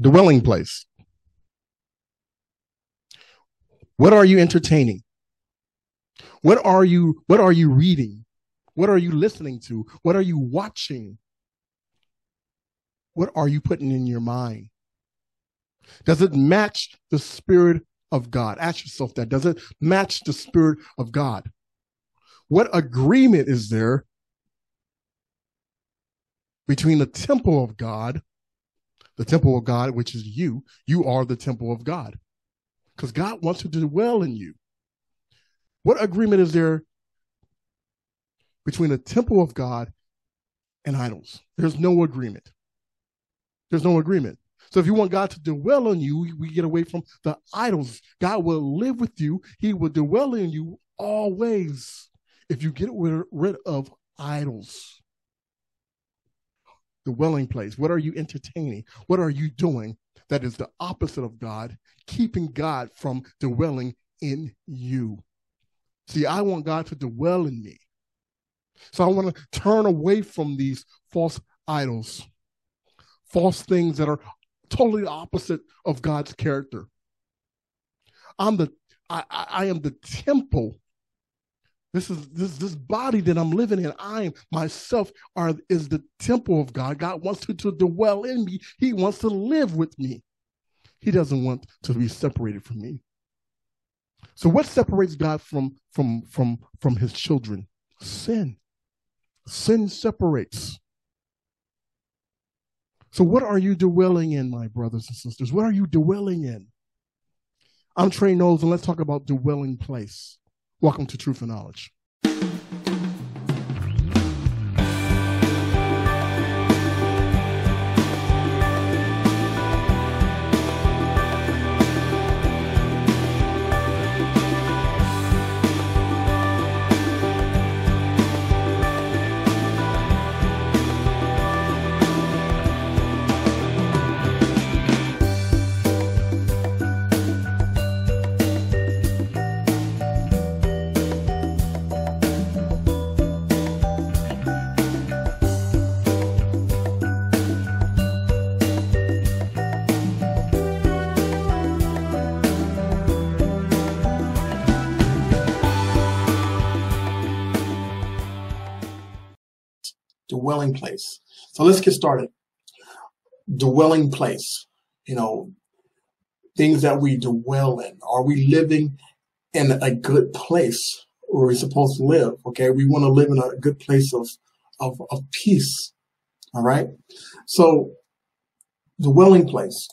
dwelling place. What are you entertaining? What are you what are you reading? What are you listening to? What are you watching? What are you putting in your mind? Does it match the spirit of God? Ask yourself that. Does it match the spirit of God? What agreement is there between the temple of God, the temple of God, which is you? You are the temple of God because God wants to dwell in you. What agreement is there between the temple of God and idols? There's no agreement. There's no agreement. So if you want God to dwell in you, we get away from the idols. God will live with you. He will dwell in you always if you get rid of idols. Dwelling place. What are you entertaining? What are you doing that is the opposite of God, keeping God from dwelling in you? See, I want God to dwell in me. So I want to turn away from these false idols, false things that are totally opposite of God's character. I'm the I, I am the temple. This is this this body that I'm living in. I myself are is the temple of God. God wants to, to dwell in me. He wants to live with me. He doesn't want to be separated from me. So what separates God from from from from his children? Sin. Sin separates. So what are you dwelling in, my brothers and sisters? What are you dwelling in? I'm Trey Knowles, and let's talk about dwelling place. Welcome to Truth and Knowledge. Dwelling place. So let's get started. Dwelling place, you know, things that we dwell in. Are we living in a good place where we're supposed to live? Okay, we want to live in a good place of, of, of peace. All right. So, dwelling place.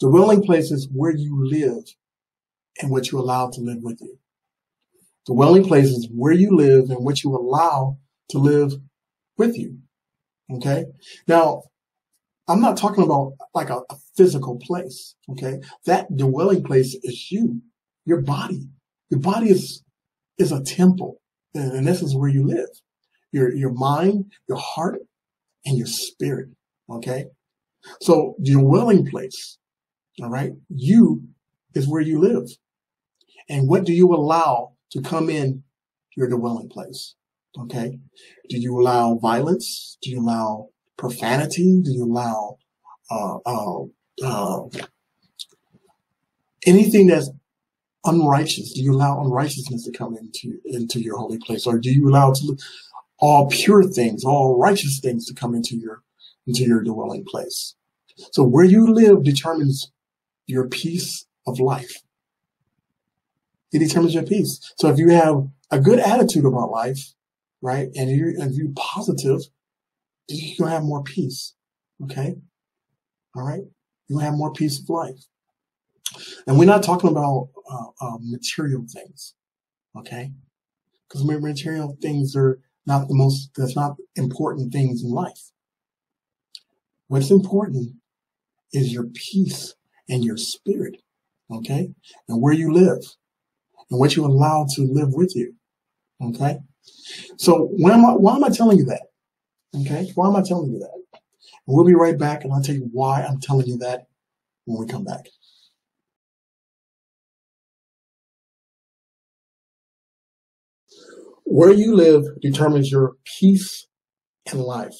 The dwelling place is where you live and what you allow to live with you. The dwelling place is where you live and what you allow to live with you. Okay. Now, I'm not talking about like a, a physical place. Okay. That dwelling place is you, your body. Your body is, is a temple. And, and this is where you live. Your, your mind, your heart, and your spirit. Okay. So your dwelling place. All right. You is where you live. And what do you allow to come in your dwelling place? Okay. Do you allow violence? Do you allow profanity? Do you allow uh, uh, uh, anything that's unrighteous? Do you allow unrighteousness to come into into your holy place, or do you allow to, all pure things, all righteous things to come into your into your dwelling place? So where you live determines your peace of life. It determines your peace. So if you have a good attitude about life, right? And if you're, if you're positive, you're going to have more peace. Okay. All right. You'll have more peace of life. And we're not talking about uh, uh, material things. Okay. Because material things are not the most, that's not important things in life. What's important is your peace and your spirit. Okay. And where you live and what you allow to live with you. Okay. So why am I, why am I telling you that? Okay. Why am I telling you that? We'll be right back and I'll tell you why I'm telling you that when we come back. Where you live determines your peace in life.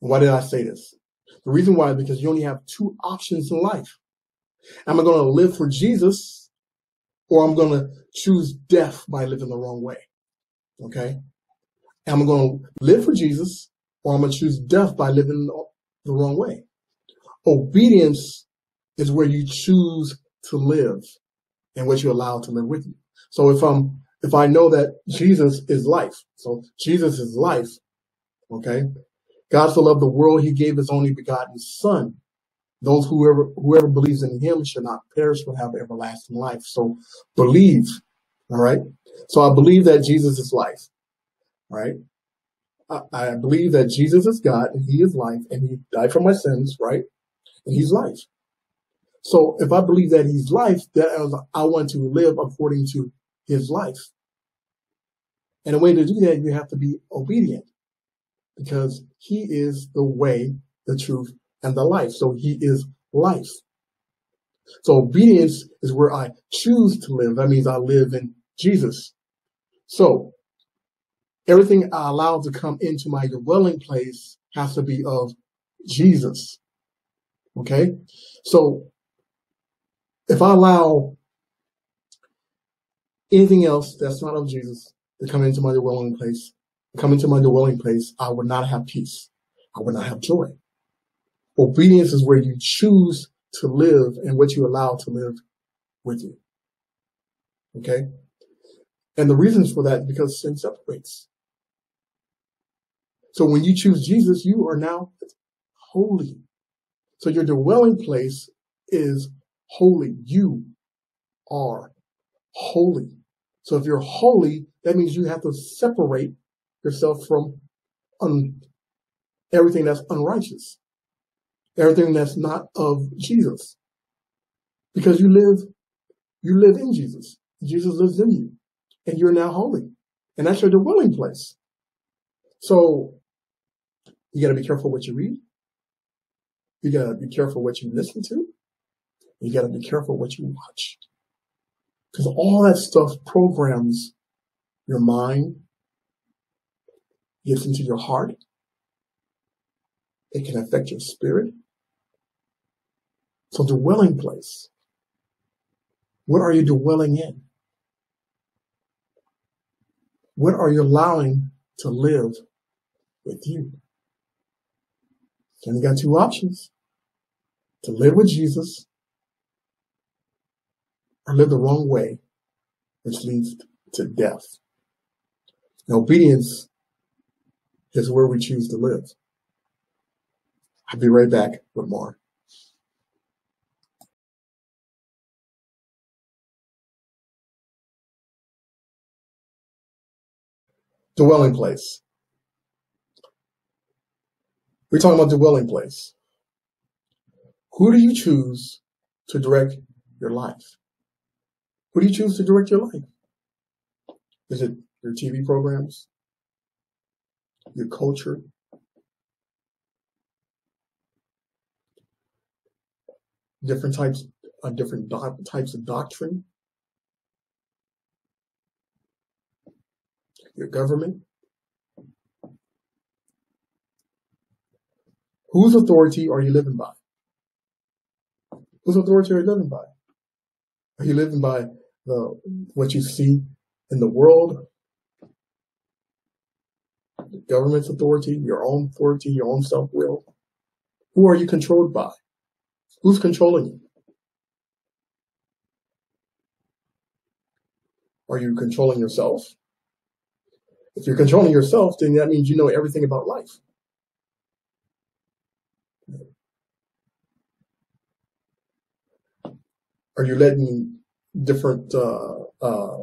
Why did I say this? The reason why is because you only have two options in life. Am I going to live for Jesus or I'm going to choose death by living the wrong way? Okay. I'm going to live for Jesus or I'm going to choose death by living the wrong way? Obedience is where you choose to live and what you allow to live with you. So if I'm, if I know that Jesus is life, so Jesus is life, okay? God so loved the world, he gave his only begotten son. Those whoever, whoever believes in him should not perish but have everlasting life. So believe, all right? So I believe that Jesus is life, right? I, I believe that Jesus is God and he is life and he died for my sins, right? And he's life. So if I believe that he's life, that I want to live according to his life. And the way to do that, you have to be obedient because he is the way, the truth, and the life. So he is life. So obedience is where I choose to live. That means I live in Jesus. So everything I allow to come into my dwelling place has to be of Jesus. Okay. So if I allow anything else that's not of Jesus to come into my dwelling place, come into my dwelling place, I would not have peace. I would not have joy. Obedience is where you choose to live and what you allow to live with you. Okay? And the reasons for that is because sin separates. So when you choose Jesus, you are now holy. So your dwelling place is holy. You are holy. So if you're holy, that means you have to separate yourself from un- everything that's unrighteous, everything that's not of Jesus. Because you live, you live in Jesus. Jesus lives in you and you're now holy and that's your dwelling place. So you got to be careful what you read. You got to be careful what you listen to. You got to be careful what you watch. Because all that stuff programs your mind, gets into your heart. It can affect your spirit. So dwelling place. What are you dwelling in? What are you allowing to live with you? Then you got two options. To live with Jesus or live the wrong way, which leads to death. And obedience is where we choose to live. I'll be right back with more. Dwelling place. We're talking about the dwelling place. Who do you choose to direct your life? Who do you choose to direct your life? Is it your TV programs? Your culture? Different types, uh, different do- types of doctrine? Your government? Whose authority are you living by? Whose authority are you living by? Are you living by the what you see in the world, the government's authority, your own authority, your own self will? Who are you controlled by? Who's controlling you? Are you controlling yourself? If you're controlling yourself, then that means you know everything about life. Are you letting different uh, uh,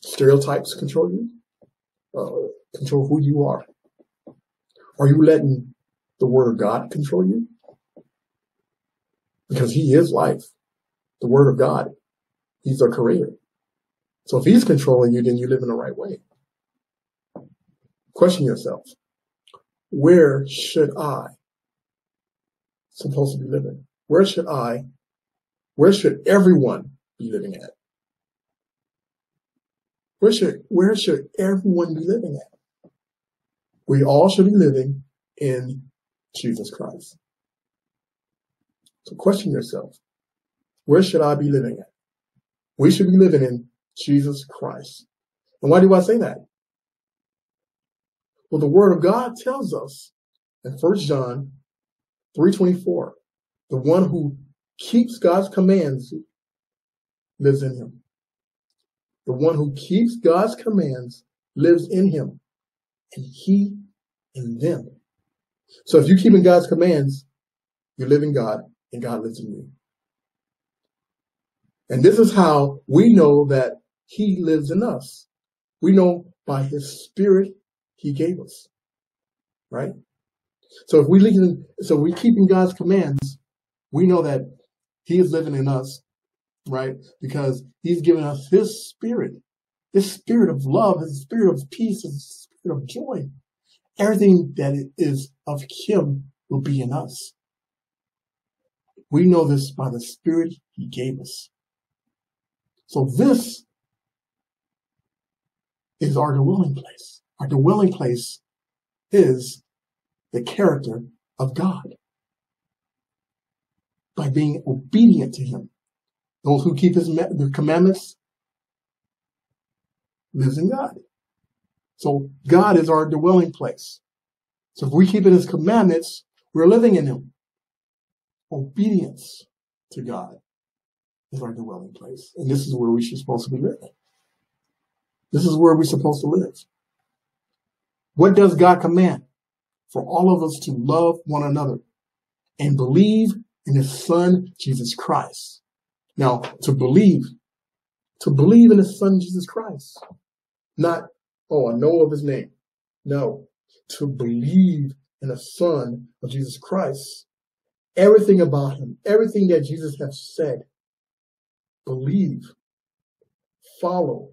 stereotypes control you, uh, control who you are? Are you letting the Word of God control you? Because He is life, the Word of God. He's our creator. So if He's controlling you, then you live in the right way. Question yourself where should I supposed to be living? Where should I, where should everyone be living at? Where should, where should everyone be living at? We all should be living in Jesus Christ. So question yourself. Where should I be living at? We should be living in Jesus Christ. And why do I say that? Well, the word of God tells us in 1 John 3.24, the one who keeps God's commands lives in him. The one who keeps God's commands lives in him, and he in them. So if you're keeping God's commands, you live in God, and God lives in you. And this is how we know that he lives in us. We know by his spirit he gave us. Right? So if we listen, so we keeping God's commands, we know that he is living in us, right? Because he's given us his spirit, his spirit of love, his spirit of peace, his spirit of joy. Everything that is of him will be in us. We know this by the spirit he gave us. So this is our dwelling place. Our dwelling place is the character of God by being obedient to him. Those who keep his the commandments lives in God. So God is our dwelling place. So if we keep in his commandments, we're living in him. Obedience to God is our dwelling place. And this is where we should supposed to be living. This is where we're supposed to live. What does God command? For all of us to love one another and believe in his son, Jesus Christ. Now, to believe, to believe in his son, Jesus Christ. Not, oh, I know of his name. No, to believe in the son of Jesus Christ. Everything about him, everything that Jesus has said, believe, follow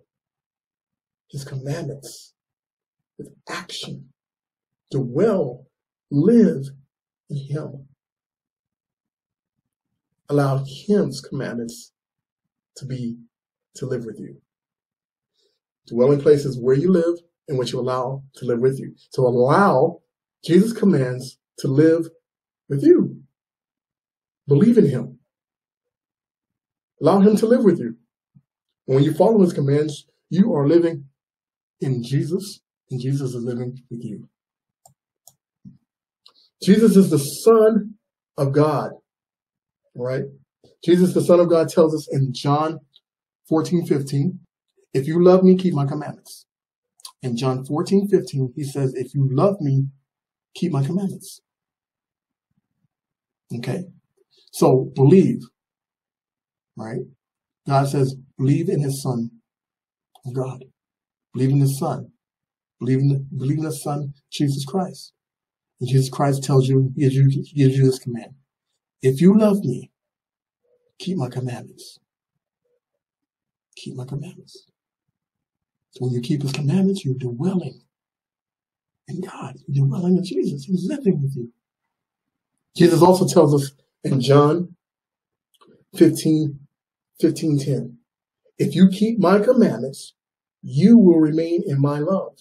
his commandments with action, dwell, live in him. Allow him's commandments to be, to live with you. Dwelling places where you live and what you allow to live with you. So allow Jesus' commands to live with you. Believe in him. Allow him to live with you. And when you follow his commands, you are living in Jesus, and Jesus is living with you. Jesus is the Son of God, right? Jesus, the Son of God, tells us in John 14, 15, if you love me, keep my commandments. In John 14, 15, he says, if you love me, keep my commandments. Okay? So believe, right? God says, believe in his son of God. Believe in his son. Believe in the, believe in the son, Jesus Christ. And Jesus Christ tells you, gives you, gives you this command. If you love me, keep my commandments. Keep my commandments. So when you keep his commandments, you're dwelling in God. You're dwelling in Jesus. He's living with you. Jesus also tells us in John 15, 15, 10, if you keep my commandments, you will remain in my love.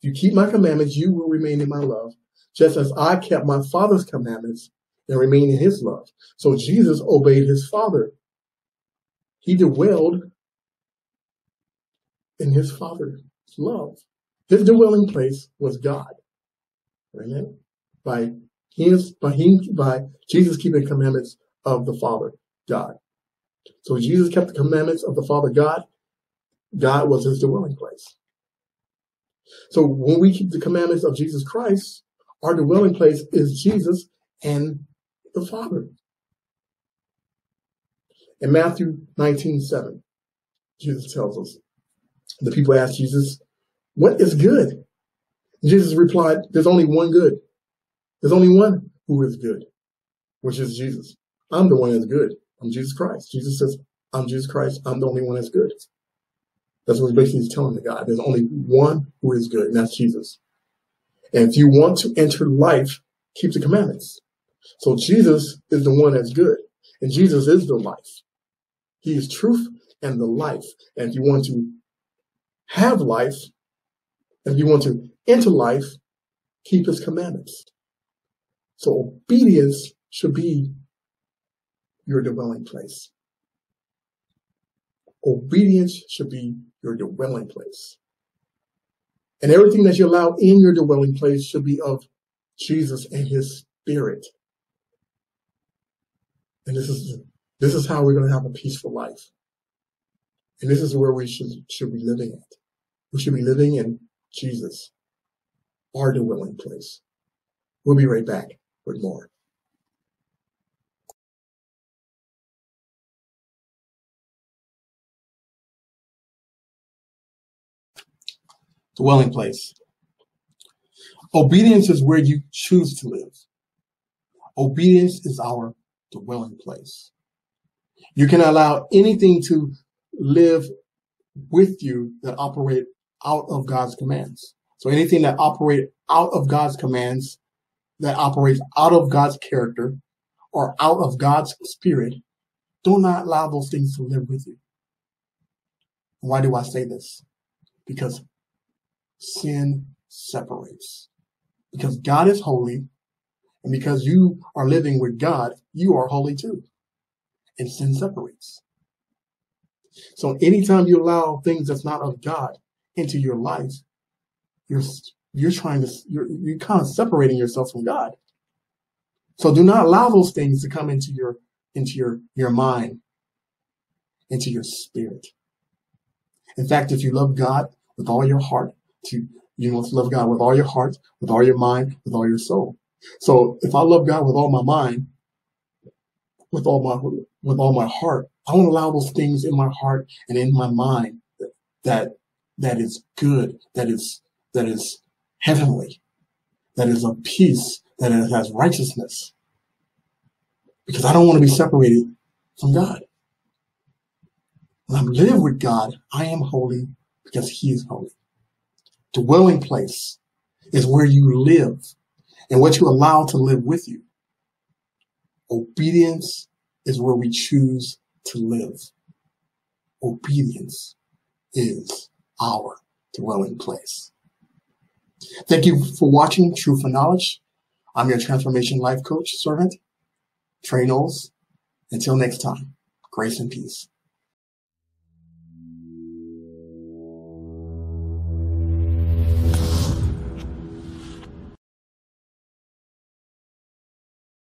If you keep my commandments, you will remain in my love, just as I kept my father's commandments and remain in his love. So Jesus obeyed his father. He dwelled in his father's love. His dwelling place was God. Amen. By his, by him, by Jesus keeping commandments of the Father, God. So Jesus kept the commandments of the Father God. God was his dwelling place. So when we keep the commandments of Jesus Christ, our dwelling place is Jesus and the Father. In Matthew 19, 7, Jesus tells us, the people asked Jesus, what is good? Jesus replied, there's only one good. There's only one who is good, which is Jesus. I'm the one that's good. I'm Jesus Christ. Jesus says, I'm Jesus Christ. I'm the only one that's good. That's what basically telling the guy. There's only one who is good, and that's Jesus. And if you want to enter life, keep the commandments. So Jesus is the one that's good, and Jesus is the life. He is truth and the life. And if you want to have life, if you want to enter life, keep his commandments. So obedience should be your dwelling place. Obedience should be your dwelling place. And everything that you allow in your dwelling place should be of Jesus and his spirit. And this is this is how we're going to have a peaceful life. And this is where we should should be living at. We should be living in Jesus, our dwelling place. We'll be right back with more. Dwelling place. Obedience is where you choose to live. Obedience is our dwelling place. You can allow anything to live with you that operate out of God's commands. So anything that operate out of God's commands, that operates out of God's character or out of God's spirit, do not allow those things to live with you. Why do I say this? Because sin separates. Because God is holy, and because you are living with God, you are holy too. And sin separates. So anytime you allow things that's not of God into your life, you're you're trying to you're you're kind of separating yourself from God. So do not allow those things to come into your into your your mind, into your spirit. In fact, if you love God with all your heart, to you must love God with all your heart, with all your mind, with all your soul. So if I love God with all my mind, with all my with all my heart, I won't allow those things in my heart and in my mind that that is good, that is that is heavenly, that is of peace, that has righteousness. Because I don't want to be separated from God. When I live with God, I am holy because He is holy dwelling place is where you live and what you allow to live with you. Obedience is where we choose to live. Obedience is our dwelling place. Thank you for watching Truth for Knowledge. I'm your transformation life coach servant, Trey Knowles. Until next time, grace and peace.